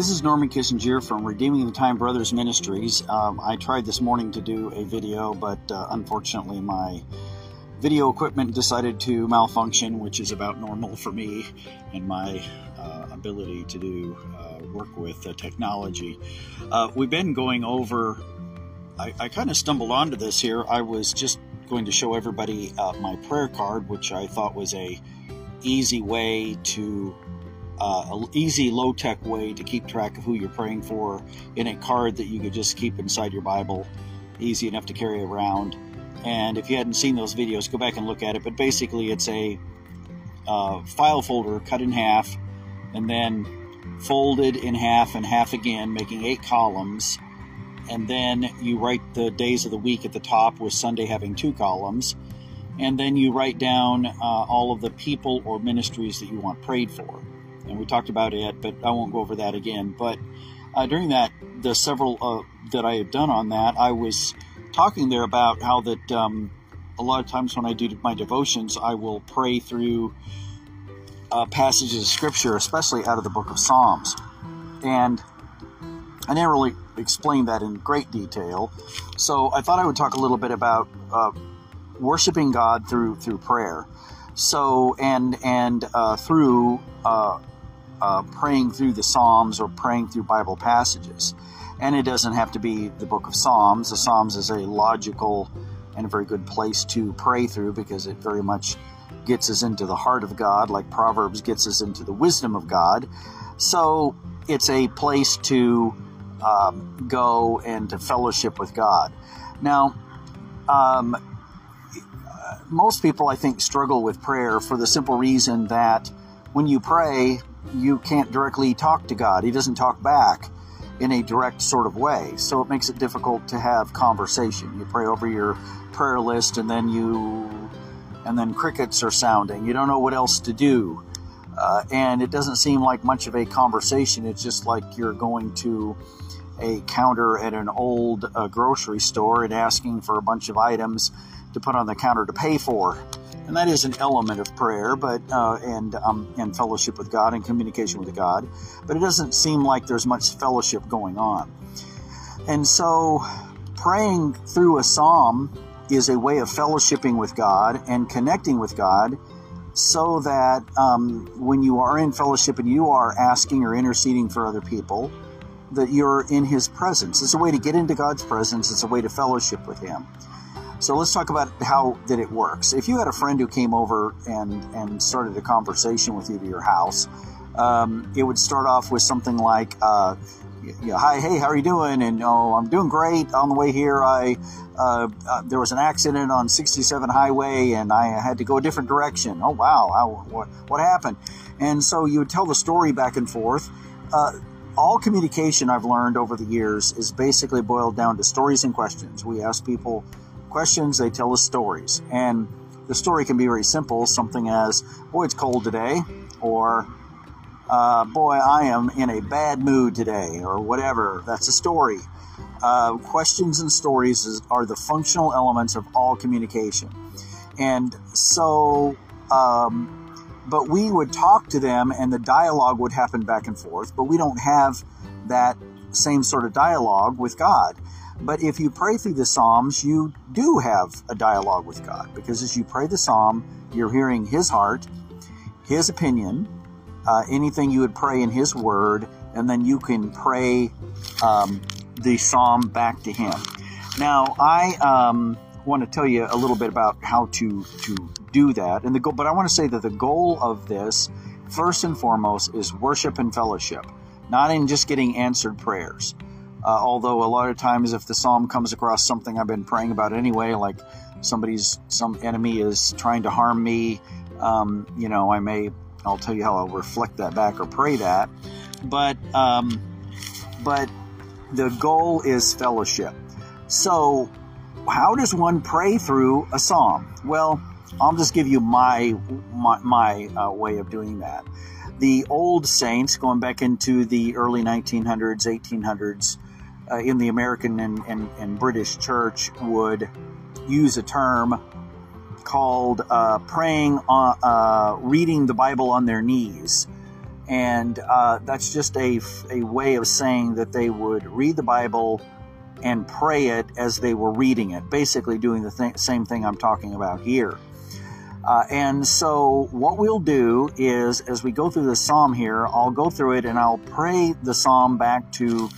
This is Norman Kissinger from Redeeming the Time Brothers Ministries. Um, I tried this morning to do a video, but uh, unfortunately, my video equipment decided to malfunction, which is about normal for me and my uh, ability to do uh, work with technology. Uh, we've been going over, I, I kind of stumbled onto this here. I was just going to show everybody uh, my prayer card, which I thought was a easy way to uh, an easy, low tech way to keep track of who you're praying for in a card that you could just keep inside your Bible, easy enough to carry around. And if you hadn't seen those videos, go back and look at it. But basically, it's a uh, file folder cut in half and then folded in half and half again, making eight columns. And then you write the days of the week at the top, with Sunday having two columns. And then you write down uh, all of the people or ministries that you want prayed for and we talked about it, but I won't go over that again. But uh, during that, the several uh, that I have done on that, I was talking there about how that um, a lot of times when I do my devotions, I will pray through uh, passages of scripture, especially out of the book of Psalms. And I didn't really explain that in great detail, so I thought I would talk a little bit about uh, worshiping God through through prayer. So and and uh, through uh, praying through the Psalms or praying through Bible passages. And it doesn't have to be the book of Psalms. The Psalms is a logical and a very good place to pray through because it very much gets us into the heart of God, like Proverbs gets us into the wisdom of God. So it's a place to um, go and to fellowship with God. Now, um, most people, I think, struggle with prayer for the simple reason that when you pray, you can't directly talk to God. He doesn't talk back in a direct sort of way. So it makes it difficult to have conversation. You pray over your prayer list and then you and then crickets are sounding. You don't know what else to do. Uh, and it doesn't seem like much of a conversation. It's just like you're going to a counter at an old uh, grocery store and asking for a bunch of items to put on the counter to pay for and that is an element of prayer, but uh, and um, and fellowship with God and communication with God. But it doesn't seem like there's much fellowship going on, and so praying through a psalm is a way of fellowshipping with God and connecting with God, so that um, when you are in fellowship and you are asking or interceding for other people, that you're in His presence. It's a way to get into God's presence. It's a way to fellowship with Him. So let's talk about how that it works. If you had a friend who came over and and started a conversation with you to your house, um, it would start off with something like, uh, "Hi, hey, how are you doing?" And oh, I'm doing great. On the way here, I uh, uh, there was an accident on 67 highway, and I had to go a different direction. Oh wow, how, what what happened? And so you would tell the story back and forth. Uh, all communication I've learned over the years is basically boiled down to stories and questions. We ask people questions, they tell us stories. And the story can be very simple something as, boy, it's cold today, or uh, boy, I am in a bad mood today, or whatever. That's a story. Uh, questions and stories is, are the functional elements of all communication. And so, um, but we would talk to them and the dialogue would happen back and forth, but we don't have that same sort of dialogue with God. But if you pray through the Psalms, you do have a dialogue with God because as you pray the Psalm, you're hearing His heart, His opinion, uh, anything you would pray in His Word, and then you can pray um, the Psalm back to Him. Now, I um, want to tell you a little bit about how to to do that, and the goal. But I want to say that the goal of this, first and foremost, is worship and fellowship, not in just getting answered prayers. Uh, although a lot of times, if the psalm comes across something I've been praying about anyway, like somebody's some enemy is trying to harm me, um, you know, I may I'll tell you how I'll reflect that back or pray that. But um, but the goal is fellowship. So, how does one pray through a psalm? Well, I'll just give you my my, my uh, way of doing that. The old saints, going back into the early 1900s, 1800s, uh, in the American and, and, and, British church would use a term called uh, praying, on, uh, reading the Bible on their knees. And uh, that's just a, a way of saying that they would read the Bible and pray it as they were reading it, basically doing the th- same thing I'm talking about here. Uh, and so, what we'll do is, as we go through the psalm here, I'll go through it and I'll pray the psalm back to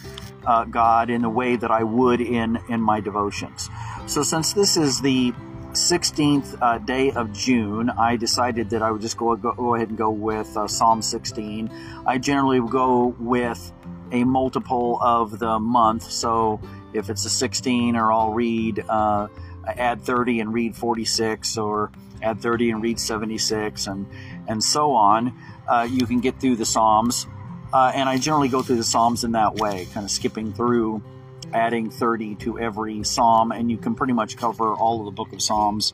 uh, God in the way that I would in in my devotions. So, since this is the 16th uh, day of June, I decided that I would just go go, go ahead and go with uh, Psalm 16. I generally go with a multiple of the month. So, if it's a 16, or I'll read uh, add 30 and read 46, or add 30 and read 76, and, and so on. Uh, you can get through the Psalms. Uh, and I generally go through the Psalms in that way, kind of skipping through, adding 30 to every Psalm, and you can pretty much cover all of the book of Psalms,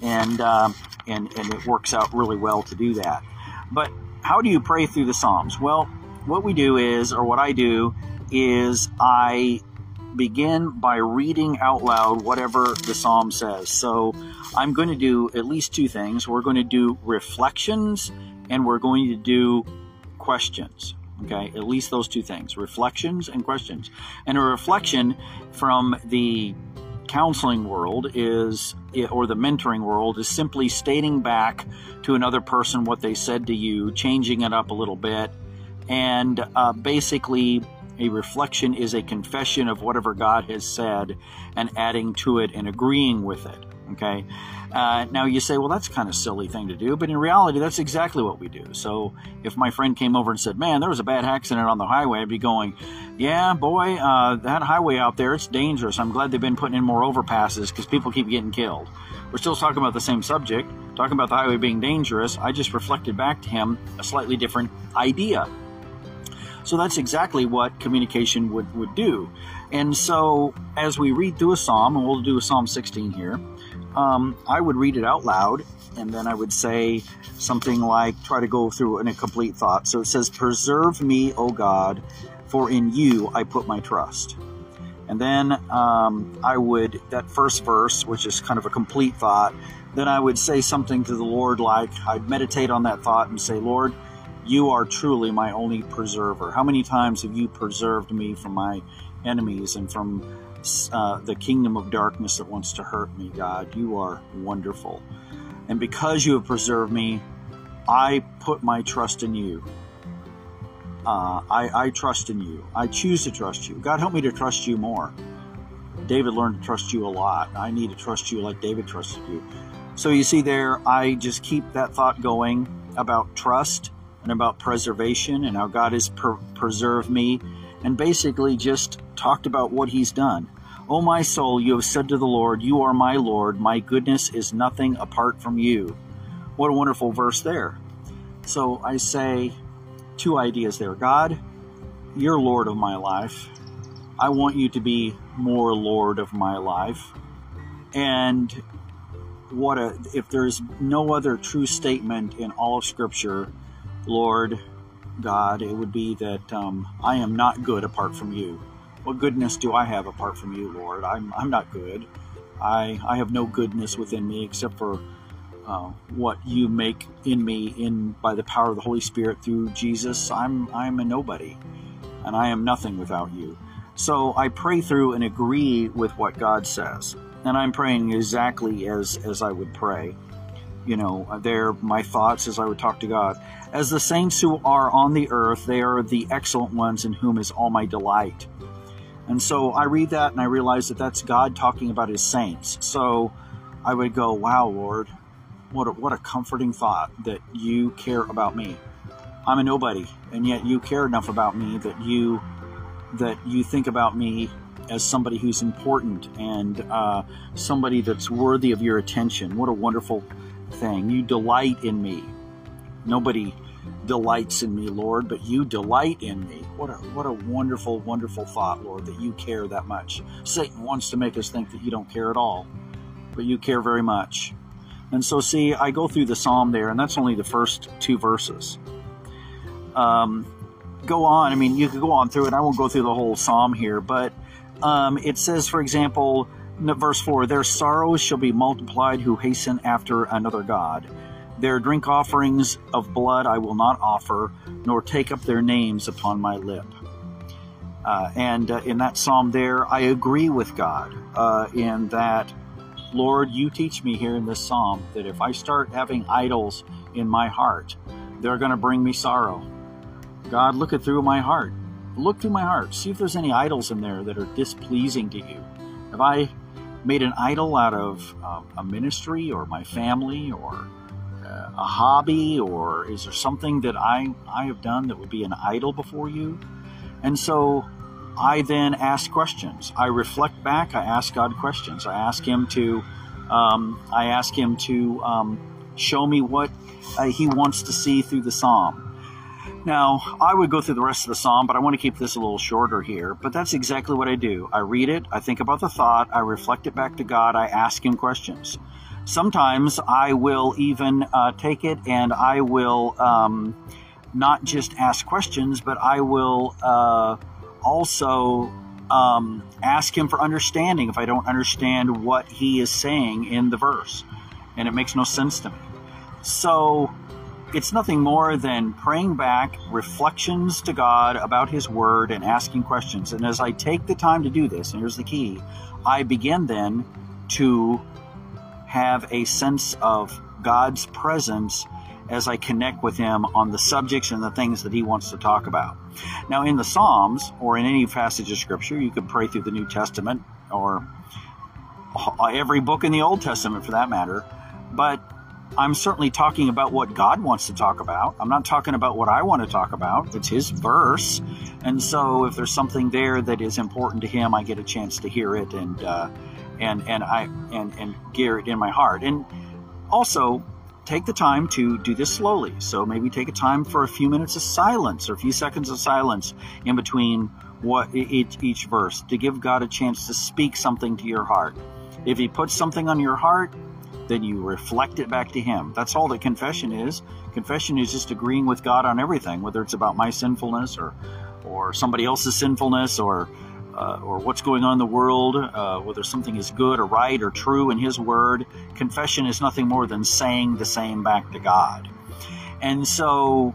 and, uh, and, and it works out really well to do that. But how do you pray through the Psalms? Well, what we do is, or what I do, is I begin by reading out loud whatever the psalm says. So I'm going to do at least two things. We're going to do reflections and we're going to do questions. Okay, at least those two things reflections and questions. And a reflection from the counseling world is, or the mentoring world, is simply stating back to another person what they said to you, changing it up a little bit, and uh, basically a reflection is a confession of whatever God has said and adding to it and agreeing with it. Okay. Uh, now you say, well, that's kind of silly thing to do, but in reality, that's exactly what we do. So if my friend came over and said, man, there was a bad accident on the highway, I'd be going, yeah, boy, uh, that highway out there, it's dangerous. I'm glad they've been putting in more overpasses because people keep getting killed. We're still talking about the same subject, talking about the highway being dangerous. I just reflected back to him a slightly different idea. So that's exactly what communication would, would do. And so as we read through a psalm, and we'll do a Psalm 16 here, um, I would read it out loud and then I would say something like, try to go through in a complete thought. So it says, Preserve me, O God, for in you I put my trust. And then um, I would, that first verse, which is kind of a complete thought, then I would say something to the Lord like, I'd meditate on that thought and say, Lord, you are truly my only preserver. How many times have you preserved me from my enemies and from uh, the kingdom of darkness that wants to hurt me, God? You are wonderful. And because you have preserved me, I put my trust in you. Uh, I, I trust in you. I choose to trust you. God, help me to trust you more. David learned to trust you a lot. I need to trust you like David trusted you. So you see, there, I just keep that thought going about trust and about preservation and how God has per- preserved me, and basically just talked about what He's done. O my soul, you have said to the Lord, You are my Lord. My goodness is nothing apart from you. What a wonderful verse there. So I say two ideas there God, you're Lord of my life. I want you to be more Lord of my life. And what a, if there's no other true statement in all of Scripture Lord God, it would be that um, I am not good apart from you. What goodness do I have apart from you, Lord? I'm, I'm not good. I, I have no goodness within me except for uh, what you make in me in by the power of the Holy Spirit through Jesus. I'm, I'm a nobody, and I am nothing without you. So I pray through and agree with what God says. And I'm praying exactly as, as I would pray you know, they're my thoughts as I would talk to God. As the saints who are on the earth, they are the excellent ones in whom is all my delight. And so I read that and I realize that that's God talking about his saints. So I would go, wow, Lord, what a, what a comforting thought that you care about me. I'm a nobody, and yet you care enough about me that you that you think about me as somebody who's important and uh, somebody that's worthy of your attention. What a wonderful thing. You delight in me. Nobody delights in me, Lord, but you delight in me. What a what a wonderful, wonderful thought, Lord, that you care that much. Satan wants to make us think that you don't care at all, but you care very much. And so, see, I go through the psalm there, and that's only the first two verses. Um, go on. I mean, you could go on through it. I won't go through the whole psalm here, but um, it says, for example, verse 4 Their sorrows shall be multiplied who hasten after another God. Their drink offerings of blood I will not offer, nor take up their names upon my lip. Uh, and uh, in that psalm there, I agree with God uh, in that, Lord, you teach me here in this psalm that if I start having idols in my heart, they're going to bring me sorrow. God, look it through my heart. Look through my heart. See if there's any idols in there that are displeasing to you. Have I made an idol out of uh, a ministry or my family or a hobby or is there something that I, I have done that would be an idol before you? And so I then ask questions. I reflect back. I ask God questions. I ask Him to, um, I ask Him to um, show me what uh, He wants to see through the psalm. Now, I would go through the rest of the psalm, but I want to keep this a little shorter here. But that's exactly what I do. I read it, I think about the thought, I reflect it back to God, I ask Him questions. Sometimes I will even uh, take it and I will um, not just ask questions, but I will uh, also um, ask Him for understanding if I don't understand what He is saying in the verse and it makes no sense to me. So, it's nothing more than praying back reflections to God about His Word and asking questions. And as I take the time to do this, and here's the key, I begin then to have a sense of God's presence as I connect with Him on the subjects and the things that He wants to talk about. Now, in the Psalms or in any passage of Scripture, you could pray through the New Testament or every book in the Old Testament for that matter. But I'm certainly talking about what God wants to talk about. I'm not talking about what I want to talk about. It's His verse. And so if there's something there that is important to Him, I get a chance to hear it and, uh, and, and, I, and, and gear it in my heart. And also, take the time to do this slowly. So maybe take a time for a few minutes of silence or a few seconds of silence in between what each, each verse to give God a chance to speak something to your heart. If He puts something on your heart, then you reflect it back to Him. That's all that confession is. Confession is just agreeing with God on everything, whether it's about my sinfulness or, or somebody else's sinfulness or, uh, or what's going on in the world, uh, whether something is good or right or true in His Word. Confession is nothing more than saying the same back to God. And so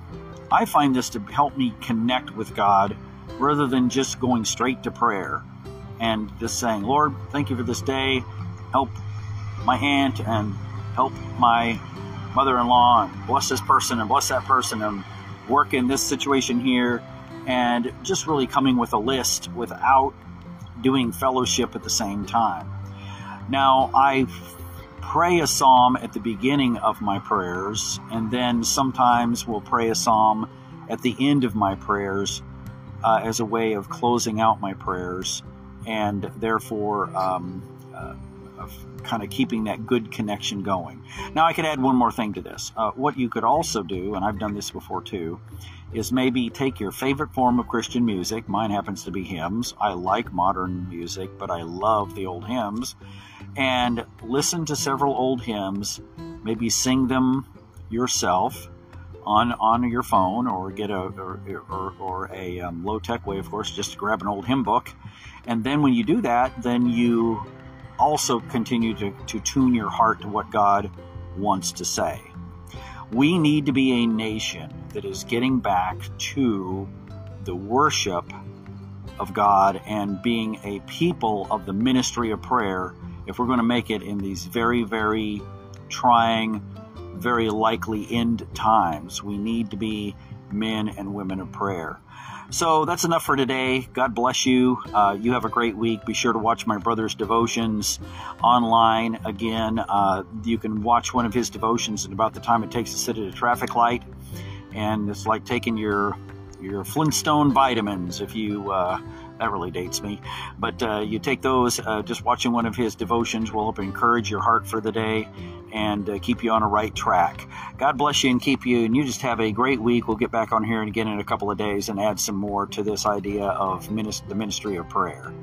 I find this to help me connect with God rather than just going straight to prayer and just saying, Lord, thank you for this day. Help my aunt and help my mother-in-law and bless this person and bless that person and work in this situation here and just really coming with a list without doing fellowship at the same time. Now, I pray a psalm at the beginning of my prayers, and then sometimes we'll pray a psalm at the end of my prayers uh, as a way of closing out my prayers, and therefore um, uh, kind of keeping that good connection going. Now, I could add one more thing to this. Uh, what you could also do, and I've done this before too, is maybe take your favorite form of Christian music. Mine happens to be hymns. I like modern music, but I love the old hymns. And listen to several old hymns, maybe sing them yourself on on your phone or get a or, or, or a um, low tech way of course just grab an old hymn book and then when you do that then you also continue to, to tune your heart to what God wants to say. We need to be a nation that is getting back to the worship of God and being a people of the ministry of prayer if we're going to make it in these very, very trying, very likely end times. We need to be men and women of prayer. So that's enough for today. God bless you. Uh, you have a great week. Be sure to watch my brother's devotions online. Again, uh, you can watch one of his devotions in about the time it takes to sit at a traffic light. And it's like taking your your Flintstone vitamins if you uh, that really dates me. But uh, you take those, uh, just watching one of his devotions will help encourage your heart for the day and uh, keep you on a right track. God bless you and keep you, and you just have a great week. We'll get back on here and again in a couple of days and add some more to this idea of the ministry of prayer.